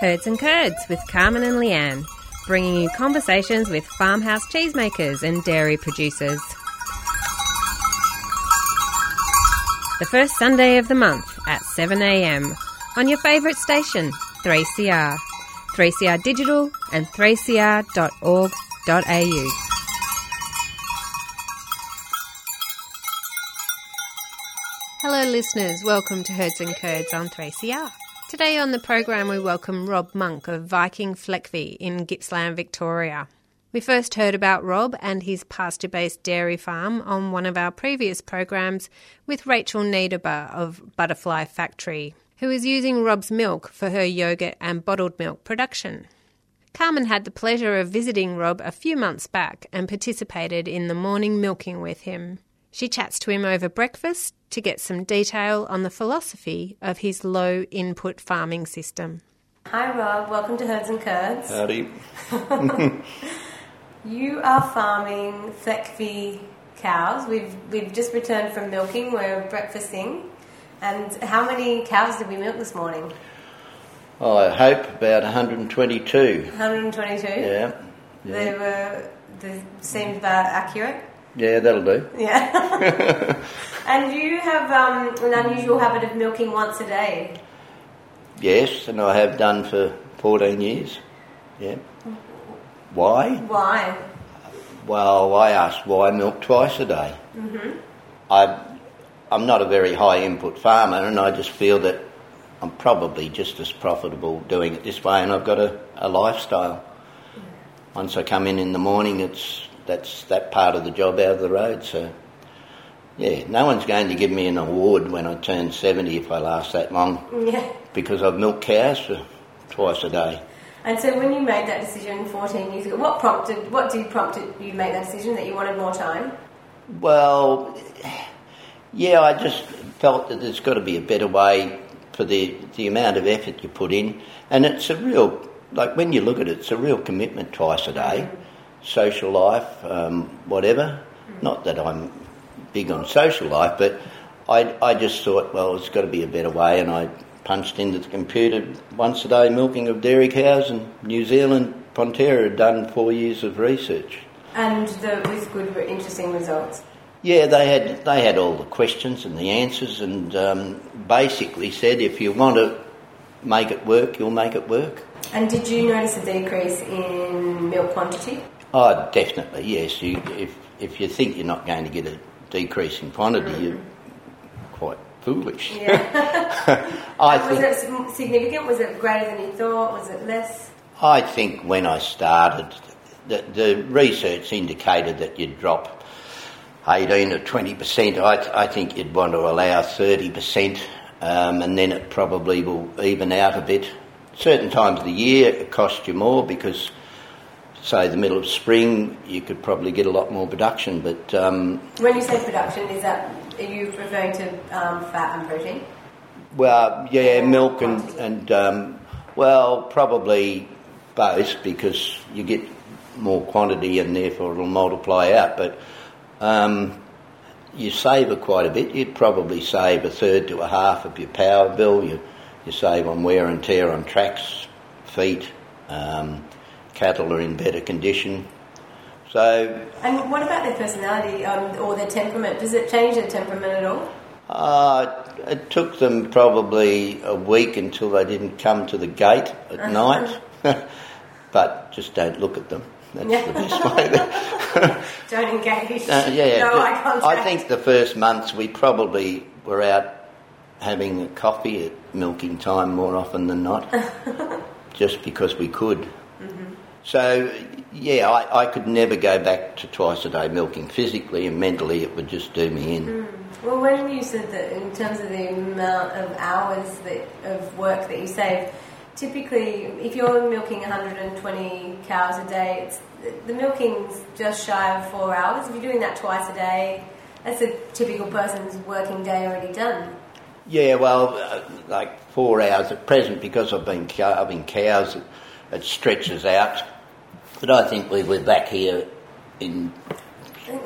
Herds and Curds with Carmen and Leanne, bringing you conversations with farmhouse cheesemakers and dairy producers. The first Sunday of the month at 7am on your favourite station, 3CR, 3CR Digital and 3cr.org.au. Hello, listeners. Welcome to Herds and Curds on 3CR. Today on the program, we welcome Rob Monk of Viking Fleckvieh in Gippsland, Victoria. We first heard about Rob and his pasture based dairy farm on one of our previous programs with Rachel Niederber of Butterfly Factory, who is using Rob's milk for her yogurt and bottled milk production. Carmen had the pleasure of visiting Rob a few months back and participated in the morning milking with him. She chats to him over breakfast to get some detail on the philosophy of his low input farming system. Hi Rob, welcome to Herds and Curds. Howdy. You are farming Fleckvieh cows. We've we've just returned from milking. We're breakfasting. And how many cows did we milk this morning? I hope about 122. 122. Yeah. They were. They seemed about accurate. Yeah that'll do. Yeah. and you have um, an unusual habit of milking once a day. Yes, and I have done for 14 years. Yeah. Why? Why? Well, I asked why milk twice a day. Mm-hmm. I, I'm not a very high input farmer, and I just feel that I'm probably just as profitable doing it this way, and I've got a, a lifestyle. Once I come in in the morning, it's that's that part of the job out of the road. So, yeah, no one's going to give me an award when I turn 70 if I last that long, Yeah. because I've milked cows for twice a day. And so when you made that decision 14 years ago, what prompted? What did prompted you make that decision that you wanted more time? Well, yeah, I just felt that there's got to be a better way for the the amount of effort you put in, and it's a real like when you look at it, it's a real commitment twice a day, mm-hmm. Social life, um, whatever. Not that I'm big on social life, but I I just thought, well, it's got to be a better way, and I punched into the computer once a day milking of dairy cows, and New Zealand Fonterra had done four years of research. And the, with good, interesting results. Yeah, they had they had all the questions and the answers, and um, basically said if you want to make it work, you'll make it work. And did you notice a decrease in milk quantity? Oh, definitely, yes. You, if if you think you're not going to get a decrease in quantity, you're quite foolish. Yeah. I was think it significant? Was it greater than you thought? Was it less? I think when I started, the, the research indicated that you'd drop 18 or 20 percent. I, I think you'd want to allow 30 percent, um, and then it probably will even out a bit. Certain times of the year it costs you more because, say, the middle of spring, you could probably get a lot more production. But um, When you say production, is that are you referring to um, fat and protein? Well, yeah, milk and, and um, well, probably both because you get more quantity and therefore it'll multiply out. But um, you save quite a bit. You'd probably save a third to a half of your power bill. You, you save on wear and tear on tracks, feet. Cattle are in better condition. So And what about their personality um, or their temperament? Does it change their temperament at all? Uh, it took them probably a week until they didn't come to the gate at night. but just don't look at them. That's Yeah. the best way. Don't engage. Uh, yeah, no eye contact. I think the first months we probably were out having a coffee at milking time more often than not, just because we could. So, yeah, I, I could never go back to twice a day milking. Physically and mentally, it would just do me in. Well, when you said that in terms of the amount of hours that, of work that you save, typically if you're milking 120 cows a day, it's, the milking's just shy of four hours. If you're doing that twice a day, that's a typical person's working day already done. Yeah, well, uh, like four hours at present because I've been calving cows. It, it stretches out, but I think we were back here in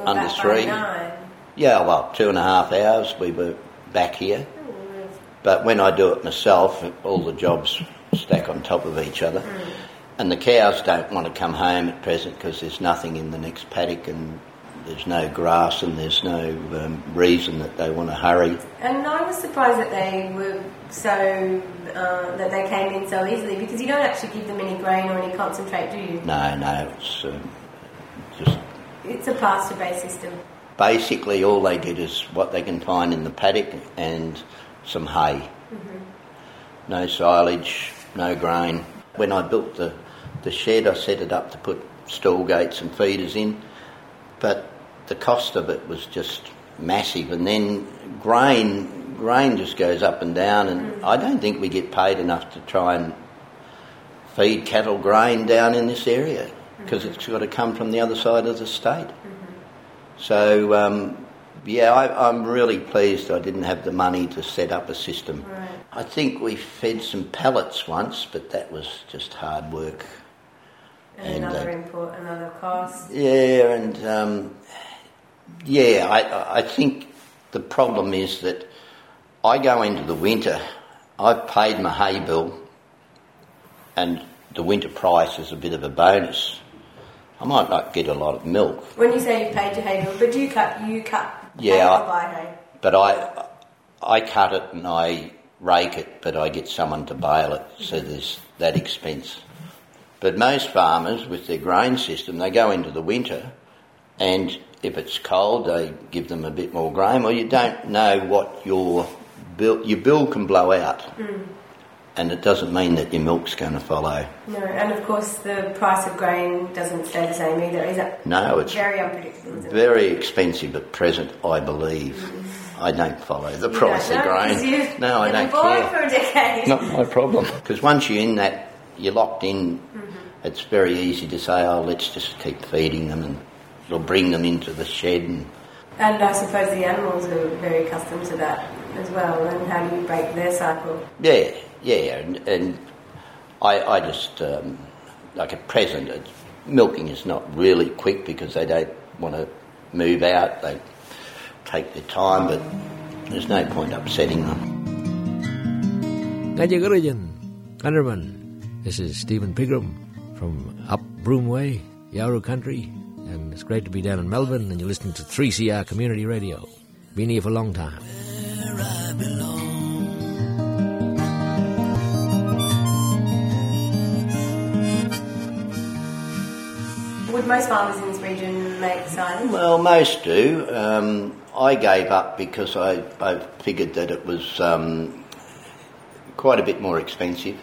Under three. nine. yeah, well, two and a half hours. We were back here, Oh, but when I do it myself, all the jobs stack on top of each other. And the cows don't want to come home at present because there's nothing in the next paddock and there's no grass and there's no um, reason that they want to hurry. And I was surprised that they were so uh, that they came in so easily because you don't actually give them any grain or any concentrate, do you? No, no, it's um, just It's a pasture-based system. basically all they get is what they can find in the paddock and some hay. No silage, no grain. When I built the, the shed, I set it up to put stall gates and feeders in, but the cost of it was just massive. And then grain, grain just goes up and down, and I don't think we get paid enough to try and feed cattle grain down in this area because it's got to come from the other side of the state. So, um, yeah, I, I'm really pleased I didn't have the money to set up a system. Right. I think we fed some pellets once, but that was just hard work. And, And, another uh, input, another cost. Yeah, and um, yeah, I, I think the problem is that I go into the winter, I've paid my hay bill, and the winter price is a bit of a bonus. I might not get a lot of milk, When you say you paid your hay bill, but do you cut? You cut. Yeah, I- buy hay. but I I cut it and I rake it, but I get someone to bale it, so mm-hmm. there's that expense. But most farmers, with their grain system, they go into the winter, and if it's cold, they give them a bit more grain. Well, you don't know what your bill your bill can blow out, and it doesn't mean that your milk's going to follow. No, and of course the price of grain doesn't stay the same either. Is it? No, it's very unpredictable. Isn't it? very expensive at present, I believe. I don't follow the You price of grain. you've- No, I don't born care. for a decade. Not my problem. Because once you're in that, you're locked in. Mm-hmm. It's very easy to say, oh, let's just keep feeding them and we'll bring them into the shed. And And I suppose the animals are very accustomed to that as well. And how do you break their cycle? yeah, yeah. And, and I, I just, um, like at present, it's, milking is not really quick because they don't want to move out. They take their time, but there's no point upsetting them. Gajagurajan, Gunnerman. This is Stephen Pigram from up Broomway, Yawuru Country, and it's great to be down in Melbourne and you're listening to 3CR Community Radio. Been here for a long time. Would most farmers in this region make silage? Well, most do. Um, I gave up because I, I figured that it was um, quite a bit more expensive,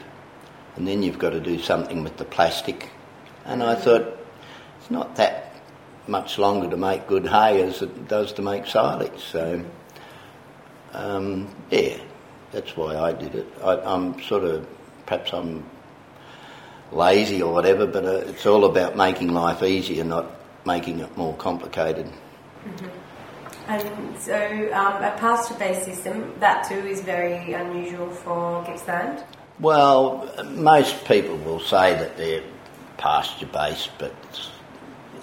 and then you've got to do something with the plastic. And I thought it's not that much longer to make good hay as it does to make silage. So, um, yeah, that's why I did it. I, I'm sort of perhaps I'm lazy or whatever, but uh, it's all about making life easier, not making it more complicated. And so um, a pasture-based system, that too is very unusual for Gippsland. Well, most people will say that they're pasture based, but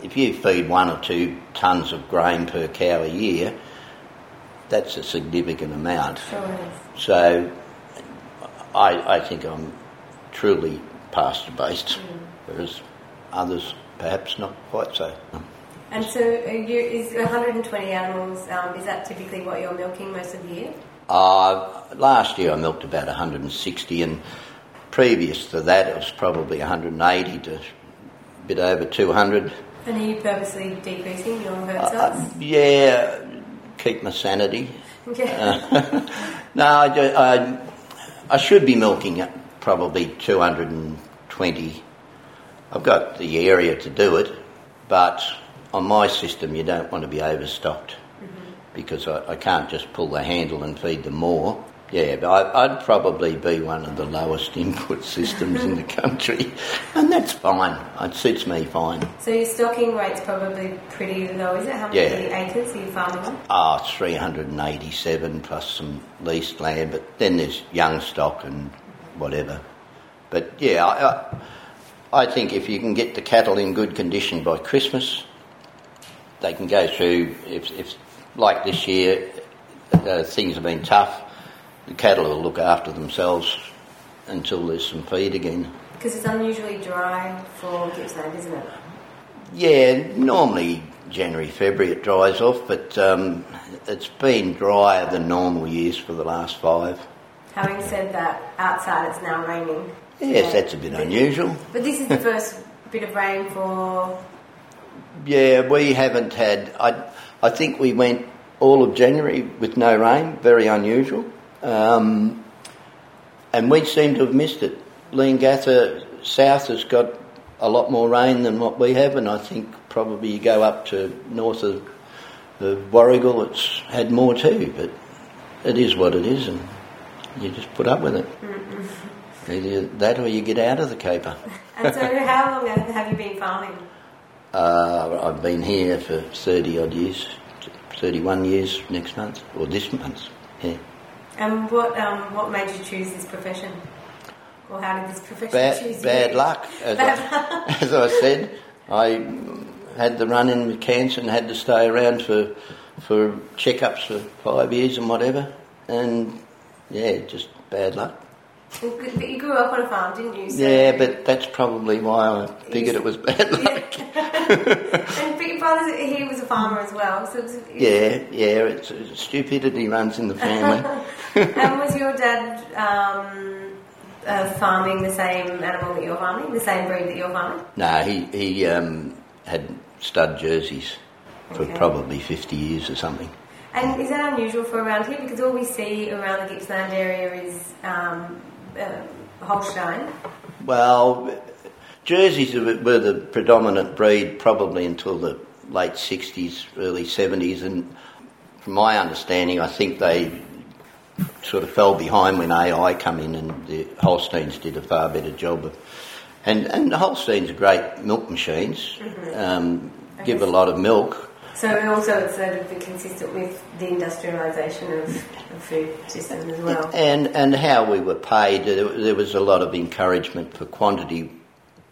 if you feed one or two tonnes of grain per cow a year, that's a significant amount. Sure is. So I, I think I'm truly pasture based, whereas others perhaps not quite so. And so you, is 120 animals, um, is that typically what you're milking most of the year? Uh, last year I milked about 160, and previous to that it was probably 180 to a bit over 200. And are you purposely decreasing your herd Uh, size? yeah, keep my sanity. yeah. No, I, do, I, I should be milking at probably 220. I've got the area to do it, but on my system you don't want to be overstocked because I, I can't just pull the handle and feed them more. Yeah, but I, I'd probably be one of the lowest input systems in the country, and that's fine. It suits me fine. So your stocking rate's probably pretty low, is it? How many Yeah. acres are you farming on? Ah, 387 plus some leased land, but then there's young stock and whatever. But yeah, I, I, I think if you can get the cattle in good condition by Christmas, they can go through, if, if like this year, uh, things have been tough, the cattle will look after themselves until there's some feed again. Because it's unusually dry for Gippsland, isn't it? Yeah, normally January, February it dries off, but um, it's been drier than normal years for the last five. Having said that, outside it's now raining. Yes, that's a bit unusual. But this is the first bit of rain for. Yeah, we haven't had. I, I think we went all of January with no rain, very unusual. Um, and we seem to have missed it. Leongatha South has got a lot more rain than what we have, and I think probably you go up to north of, of Warragul, it's had more too, but it is what it is, and you just put up with it. Either that or you get out of the caper. And so, how long have have you been farming? Uh, I've been here for 30 odd years, 31 years next month, or this month, yeah. And what um, what made you choose this profession? Or how did this profession Bad, choose bad you? luck, as, Bad I, as I said. I had the run in with cancer and had to stay around for, for checkups for five years and whatever. And yeah, just bad luck. But you grew up on a farm, didn't you? So Yeah, but that's probably why I figured it was bad luck. and Big Brother, he was a farmer as well. So it was, Yeah, yeah, it's, stupidity runs in the family. and was your dad um, uh, farming the same animal that you're farming, the same breed that you're farming? no, he, he um, had stud jerseys for Okay. probably 50 years or something. And is that unusual for around here? Because all we see around the Gippsland area is um, uh, Holstein. Well, Jerseys were the predominant breed probably until the late 60s, early 70s, and from my understanding, I think they sort of fell behind when AI come in and the Holsteins did a far better job of. And, and the Holsteins are great milk machines, um, give a lot of milk, So also it's sort of consistent with the industrialisation of, of food system as well. And and how we were paid, there, there was a lot of encouragement for quantity,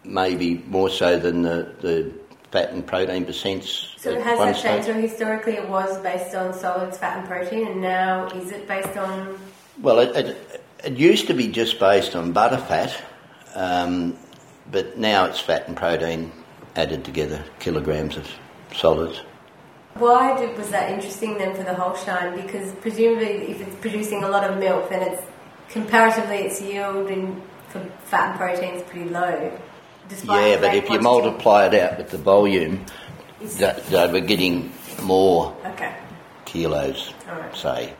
maybe more so than the, the fat and protein percents. So has that stage. changed? So historically it was based on solids, fat and protein, and now is it based on... Well, it, it, it used to be just based on butterfat, um, but now it's fat and protein added together, kilograms of solids. Why did, was that interesting then for the Holstein? Because presumably if it's producing a lot of milk, then it's comparatively its yield in, for fat and protein is pretty low. Yeah, but if you multiply it out with the volume, that, they were getting more Okay. kilos, Alright. say.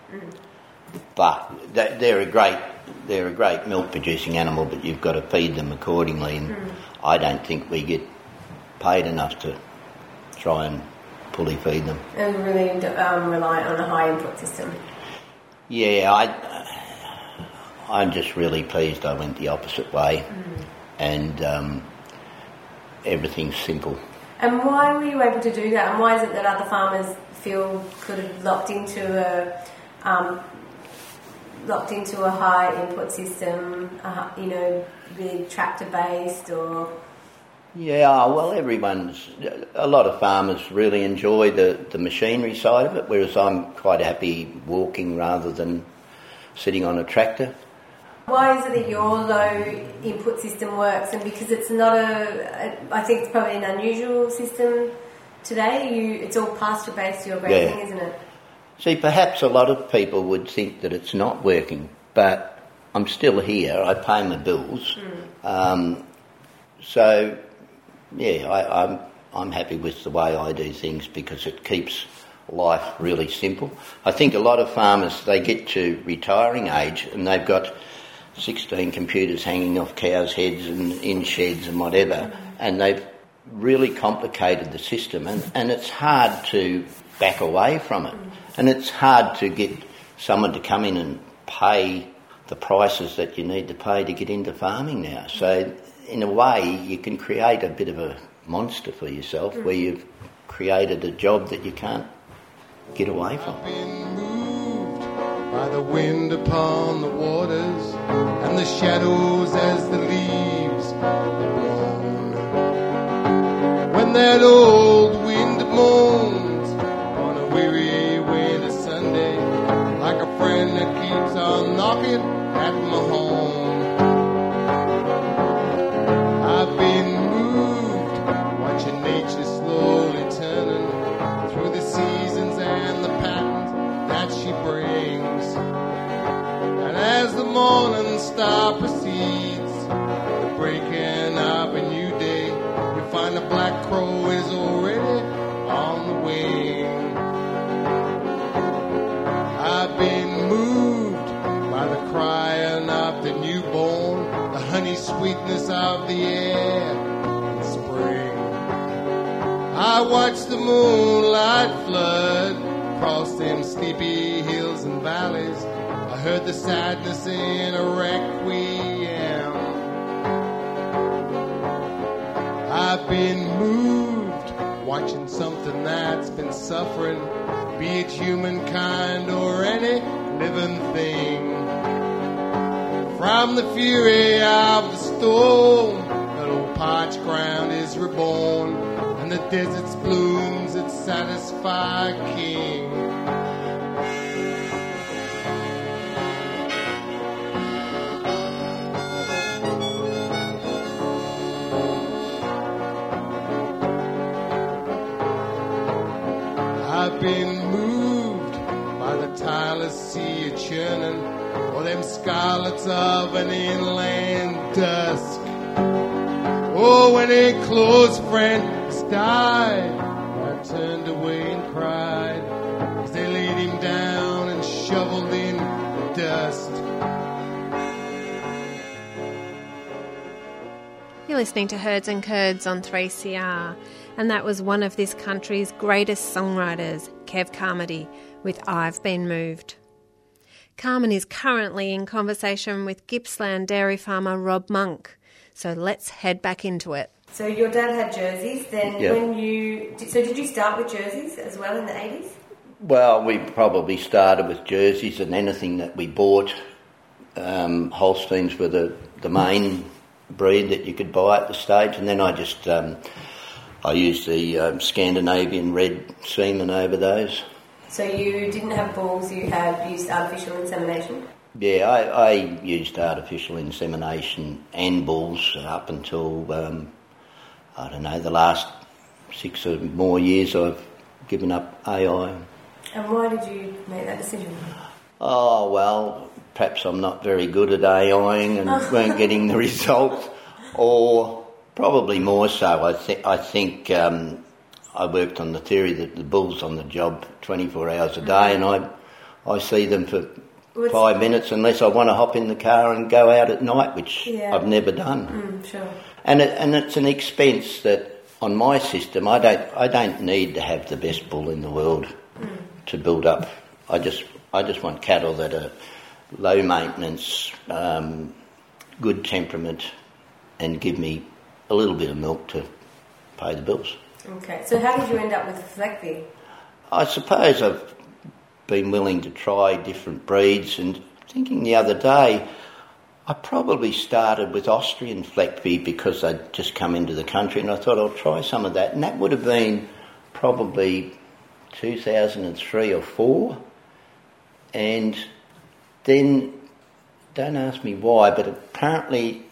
But that, they're a great, they're a great milk producing animal, but you've got to feed them accordingly. And I don't think we get paid enough to try and fully feed them. And really um, reliant on a high input system. Yeah, I, I'm just really pleased I went the opposite way, and um, everything's simple. And why were you able to do that? And why is it that other farmers feel could have locked into a um, locked into a high input system? Uh, you know, really tractor based or Yeah, well, everyone's, a lot of farmers really enjoy the, the machinery side of it, whereas I'm quite happy walking rather than sitting on a tractor. Why is it that your low input system works? And because it's not a, I think it's probably an unusual system today. You, it's all pasture based. Your grazing, Yeah. isn't it? See, perhaps a lot of people would think that it's not working, but I'm still here. I pay my bills. Um, so, yeah, I, I'm, I'm happy with the way I do things because it keeps life really simple. I think a lot of farmers, they get to retiring age and they've got 16 computers hanging off cows' heads and in sheds and whatever, and they've really complicated the system, and, and it's hard to back away from it. And it's hard to get someone to come in and pay the prices that you need to pay to get into farming now. So, in a way, you can create a bit of a monster for yourself where you've created a job that you can't get away from. By the wind upon the waters and the shadows as the leaves are blown. When that old wind moans on a weary winter Sunday, like a friend that keeps on knocking at my home. Moonlight flood across them sleepy hills and valleys. I heard the sadness in a requiem. I've been moved watching something that's been suffering, be it humankind or any living thing. From the fury of the storm, that old parched ground is reborn, and the desert's blooms that satisfy king. I've been moved by the tireless sea churning, or them scarlets of an inland dusk. Oh, when a close friend died, I turned away and cried as they laid him down and shoveled in the dust. You're listening to Herds and Curds on 3CR, and that was one of this country's greatest songwriters, Kev Carmody, with I've Been Moved. Carmen is currently in conversation with Gippsland dairy farmer Rob Monk, so let's head back into it. So your dad had jerseys. Then Yeah. when you so did you start with jerseys as well in the eighties? Well, we probably started with jerseys and anything that we bought. Um, Holsteins were the, the main breed that you could buy at the stage, and then I just um, I used the um, Scandinavian red semen over those. So you didn't have bulls. You had used artificial insemination. Yeah, I, I used artificial insemination and bulls up until um, I don't know the last six or more years. I've given up AI. And why did you make that decision? Oh, well, perhaps I'm not very good at AIing and weren't getting the results, or probably more so. I, th- I think um, I worked on the theory that the bull's on the job 24 hours a day, and I, I see them for What's- five minutes unless I want to hop in the car and go out at night, which Yeah. I've never done. Mm, sure. And it, and it's an expense that on my system I don't I don't need to have the best bull in the world to build up. I just I just want cattle that are low maintenance, um, good temperament, and give me a little bit of milk to pay the bills. Okay. So how did you end up with Fleckvieh? I suppose I've been willing to try different breeds and thinking the other day, I probably started with Austrian Fleckvieh because they'd just come into the country and I thought I'll try some of that. And that would have been probably 2003 or 4. And then, don't ask me why, but apparently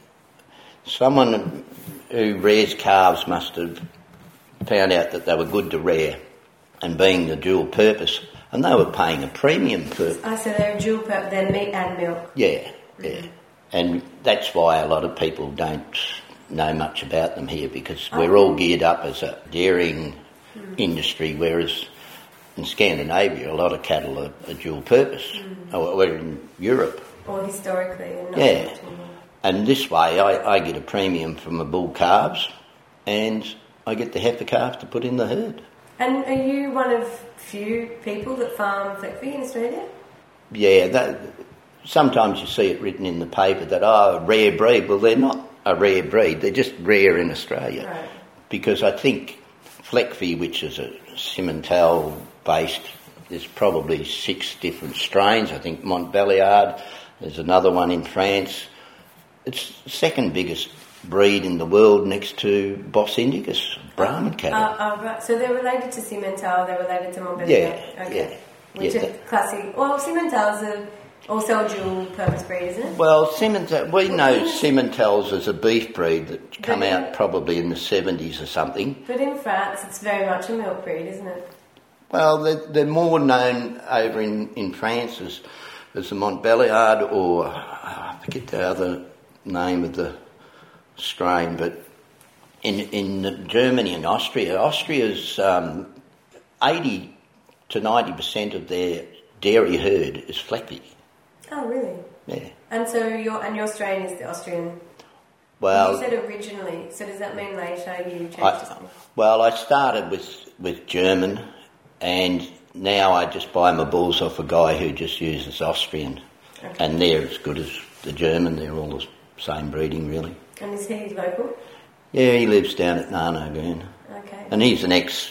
someone who rears calves must have found out that they were good to rear and being the dual purpose, and they were paying a premium for I said they're dual purpose. They're meat and milk. yeah, yeah, mm-hmm. And that's why a lot of people don't know much about them here because oh. we're all geared up as a dairying hmm. industry, whereas in Scandinavia a lot of cattle are, are dual purpose, hmm. oh, or we're in Europe. Or historically, Yeah. so much anymore. And this way, I, I get a premium from the bull calves, and I get the heifer calf to put in the herd. And are you one of few people that farm Fleckvieh in Australia? Yeah, that, sometimes you see it written in the paper that, oh, a rare breed. Well, they're not a rare breed, they're just rare in Australia. Right. Because I think Fleckvieh, which is a Simmental based, there's probably six different strains. I think Montbelliard, there's another one in France. It's the second biggest breed in the world next to Bos Indicus, Brahman cattle. Uh, uh, right. So they're related to Simmental, they're related to Montbelliard. Yeah, Okay. yeah. Which Yeah, are that- classic. Well, Simmental's a also a dual purpose breed, isn't it? Well, Simmental, we know Simmentals as a beef breed that come in- out probably in the 70s or something. But in France, it's very much a milk breed, isn't it? Well, they're, they're more known over in, in France as as the Montbéliard or I forget the other name of the strain, but in in Germany and Austria, Austria's um, eighty to ninety percent of their dairy herd is Fleckvieh. Oh, really? Yeah. And so your and your strain is the Austrian. Well, you said originally, so does that mean later you changed I, well, I started with with German, and now I just buy my bulls off a guy who just uses Austrian, Okay. and they're as good as the German. They're all the same breeding, really. And is he local? Yeah, he lives down at Narnogan, Okay. and he's an ex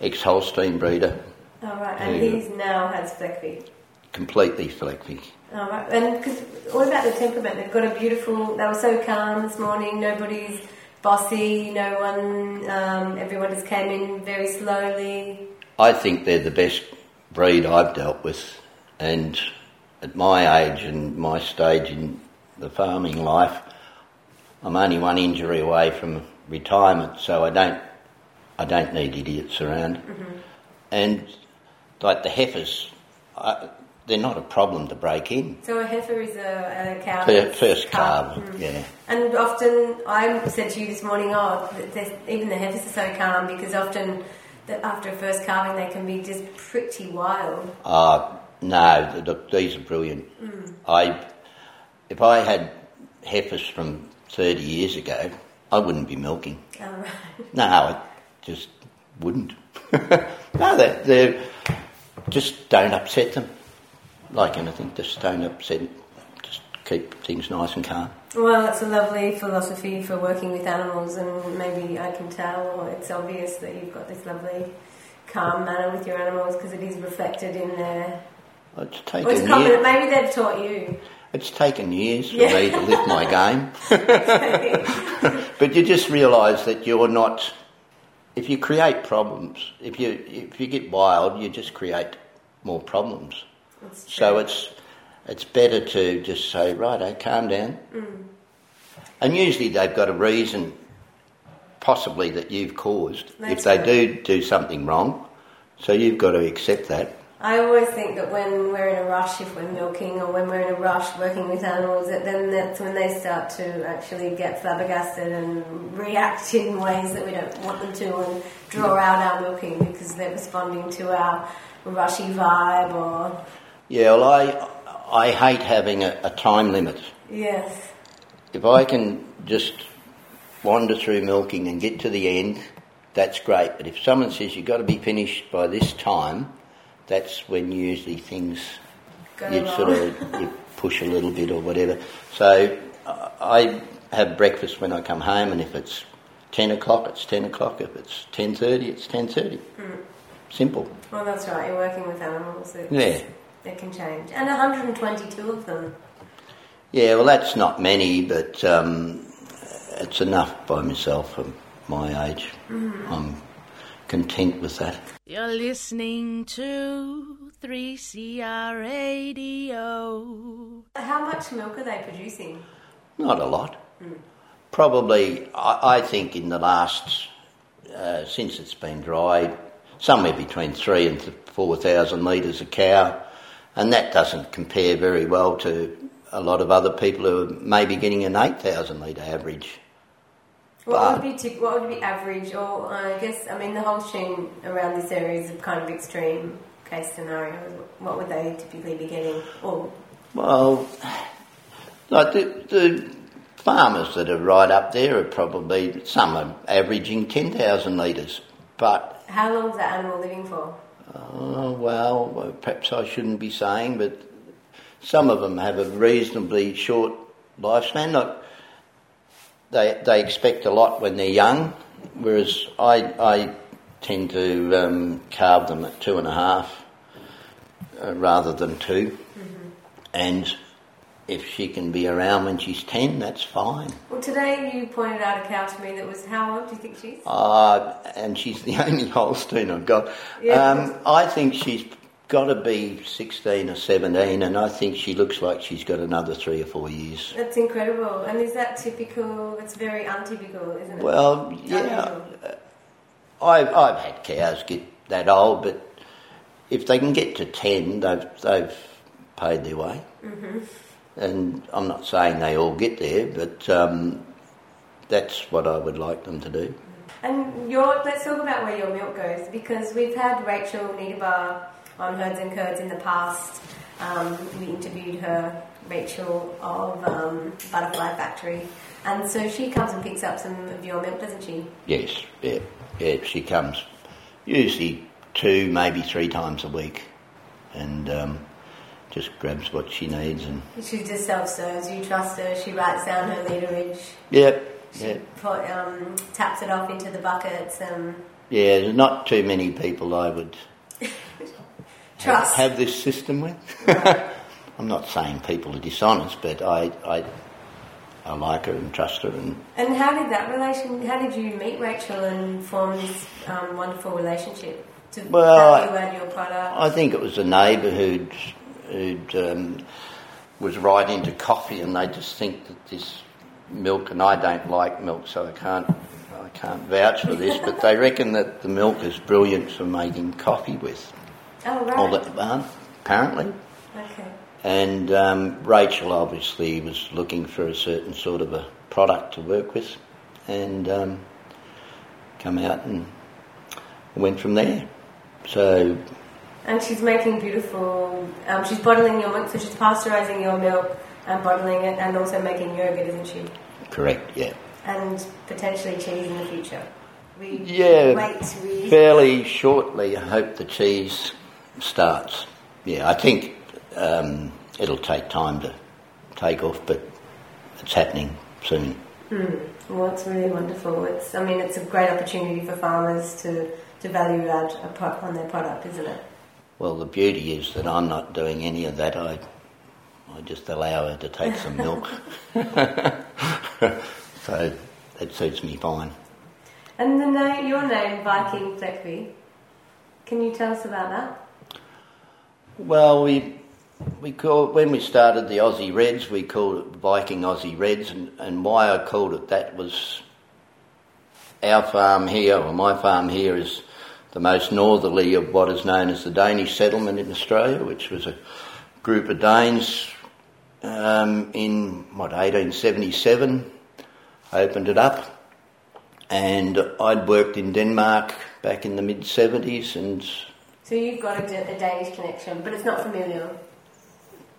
ex Holstein breeder, All right. And he's now has Fleckvieh. Completely Fleckvieh. All right. And because what about the temperament? They've got a beautiful. They were so calm this morning. Nobody's bossy. No one. Um, everyone just came in very slowly. I think they're the best breed I've dealt with, and at my age and my stage in the farming life, I'm only one injury away from retirement, so I don't, I don't need idiots around. And like the heifers, I, they're not a problem to break in. So a heifer is a, a cow. Fir- that's First calm. calf, Mm. yeah. And often, I said to you this morning, oh, even the heifers are so calm because often, the, after a first calving, they can be just pretty wild. Uh, no, look, these are brilliant. I, if I had heifers from 30 years ago, I wouldn't be milking. All right. No, I just wouldn't. no, they they just don't upset them. Like anything, just don't upset. Just keep things nice and calm. Well, it's a lovely philosophy for working with animals, and maybe I can tell, or it's obvious that you've got this lovely, calm manner with your animals because it is reflected in their. It's Well, it's taken years. Maybe they've taught you. It's taken years for Yeah. me to lift my game. but you just realise that you're not. If you create problems, if you if you get wild, you just create more problems. It's. So it's it's better to just say, right, eh, calm down. And usually they've got a reason, possibly that you've caused, That's if they do do something wrong. So you've got to accept that. I always think that when we're in a rush, if we're milking or when we're in a rush working with animals, that then that's when they start to actually get flabbergasted and react in ways that we don't want them to and draw out our milking because they're responding to our rushy vibe or. Yeah, well, I I hate having a, a time limit. Yes. If I can just wander through milking and get to the end, that's great. But if someone says you've got to be finished by this time, that's when usually things you sort of you push a little bit or whatever. So I have breakfast when I come home, and if it's ten o'clock, it's ten o'clock. If it's ten thirty, it's ten thirty. Hmm. Simple. Well, that's right. You're working with animals. It's, Yeah. It can change. And 122 of them. Yeah, well, that's not many, but um, it's enough by myself for my age. I'm content with that. You're listening to 3CR Radio. How much milk are they producing? Not a lot. Probably, I, I think, in the last, uh, since it's been dry, somewhere between three and four thousand litres a cow, and that doesn't compare very well to a lot of other people who are maybe getting an eight thousand litre average. What would be what would be average? Or I guess I mean the whole chain around this area is a kind of extreme case scenario. What would they typically be getting? Or Well, like the, the farmers that are right up there are probably some are averaging ten thousand litres, but how long is that animal living for? Oh, well, perhaps I shouldn't be saying, but some of them have a reasonably short lifespan. Look, they, they expect a lot when they're young, whereas I, I tend to um, calve them at two and a half uh, rather than 2 And if she can be around when she's 10, that's fine. Well, today you pointed out a cow to me that was how old do you think she's? Uh, and she's the only Holstein I've got. Yeah. Um, I think she's got to be 16 or 17, and I think she looks like she's got another three or four years. That's incredible. And is that typical? It's very untypical, isn't it? Well, yeah, I've, I've had cows get that old, but if they can get to 10, they've, they've paid their way. And I'm not saying they all get there, but um, that's what I would like them to do. And your, let's talk about where your milk goes because we've had Rachel Niederbar on Herds and Curds in the past. Um, we interviewed her, Rachel of um, Butterfly Factory, and so she comes and picks up some of your milk, doesn't she? Yes, yeah, yeah. She comes usually two, maybe three times a week, and um, just grabs what she needs. And She just self serves. You trust her. She writes down her literage. yeah, She yeah, put, um, taps it off into the buckets and yeah. There's not too many people I would trust. have this system with. I'm not saying people are dishonest, but I, I, I like her and trust her, and And how did that relation? How did you meet Rachel and form this um, wonderful relationship to Well, your product? I think it was a neighbour who'd, who'd um, was right into coffee, and they just think that this milk, and I don't like milk, so I can't, I can't vouch for this, but they reckon that the milk is brilliant for making coffee with. oh right. All that, um, apparently. Okay. And um, Rachel obviously was looking for a certain sort of a product to work with, and um, come out and went from there. So And she's making beautiful. Um, she's bottling your milk, so she's pasteurising your milk and bottling it, and also making yogurt, isn't she? correct, yeah. And potentially cheese in the future. We Yeah, wait. We fairly shortly. I hope the cheese starts. Yeah, I think um, it'll take time to take off, but it's happening soon. Well, it's really wonderful. It's, I mean, it's a great opportunity for farmers to, to value add a pro- on their product, isn't it? Well, the beauty is that I'm not doing any of that. I, I just allow her to take some milk. so that suits me fine. And the name, your name, Viking Fleckvieh. Can you tell us about that? Well, we we called when we started the Aussie Reds, we called it Viking Aussie Reds, and, and why I called it that was our farm here, or my farm here, is the most northerly of what is known as the Danish settlement in Australia, which was a group of Danes um, in what 1877 opened it up, and I'd worked in Denmark back in the mid 70s, and So you've got a, a Danish connection, but it's not familial.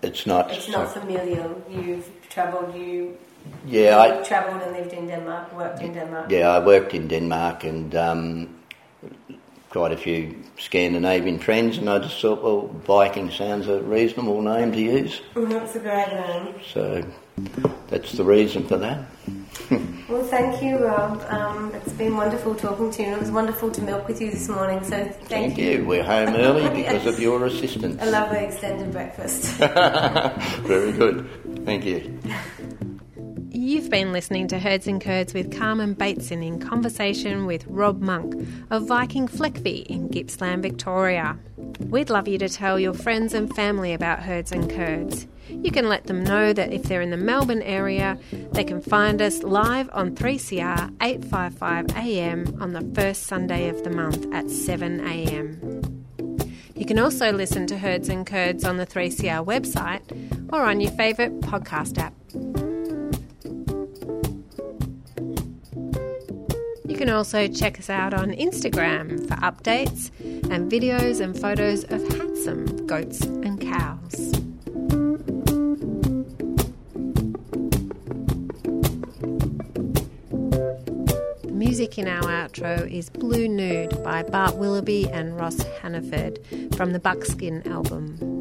it's not. It's not familial. You've travelled. You yeah, I, travelled and lived in Denmark, worked in Denmark. Yeah, I worked in Denmark and um, quite a few Scandinavian friends, and I just thought, well, Viking sounds a reasonable name to use, Mm, That's a great name. so that's the reason for that. Well, thank you, Rob. Um, it's been wonderful talking to you, and it was wonderful to milk with you this morning. So thank, Thank you. We're home early because of your assistance. A lovely extended breakfast. Very good. Thank you. You've been listening to Herds and Curds with Carmen Bateson in conversation with Rob Monk of Viking Fleckvieh in Gippsland, Victoria. We'd love you to tell your friends and family about Herds and Curds. You can let them know that if they're in the Melbourne area, they can find us live on 3CR 855 AM on the first Sunday of the month at 7 AM. You can also listen to Herds and Curds on the 3CR website or on your favourite podcast app. Can also check us out on Instagram for updates and videos and photos of handsome goats and cows. The music in our outro is Blue Nude by Bart Willoughby and Ross Hannaford from the Buckskin album.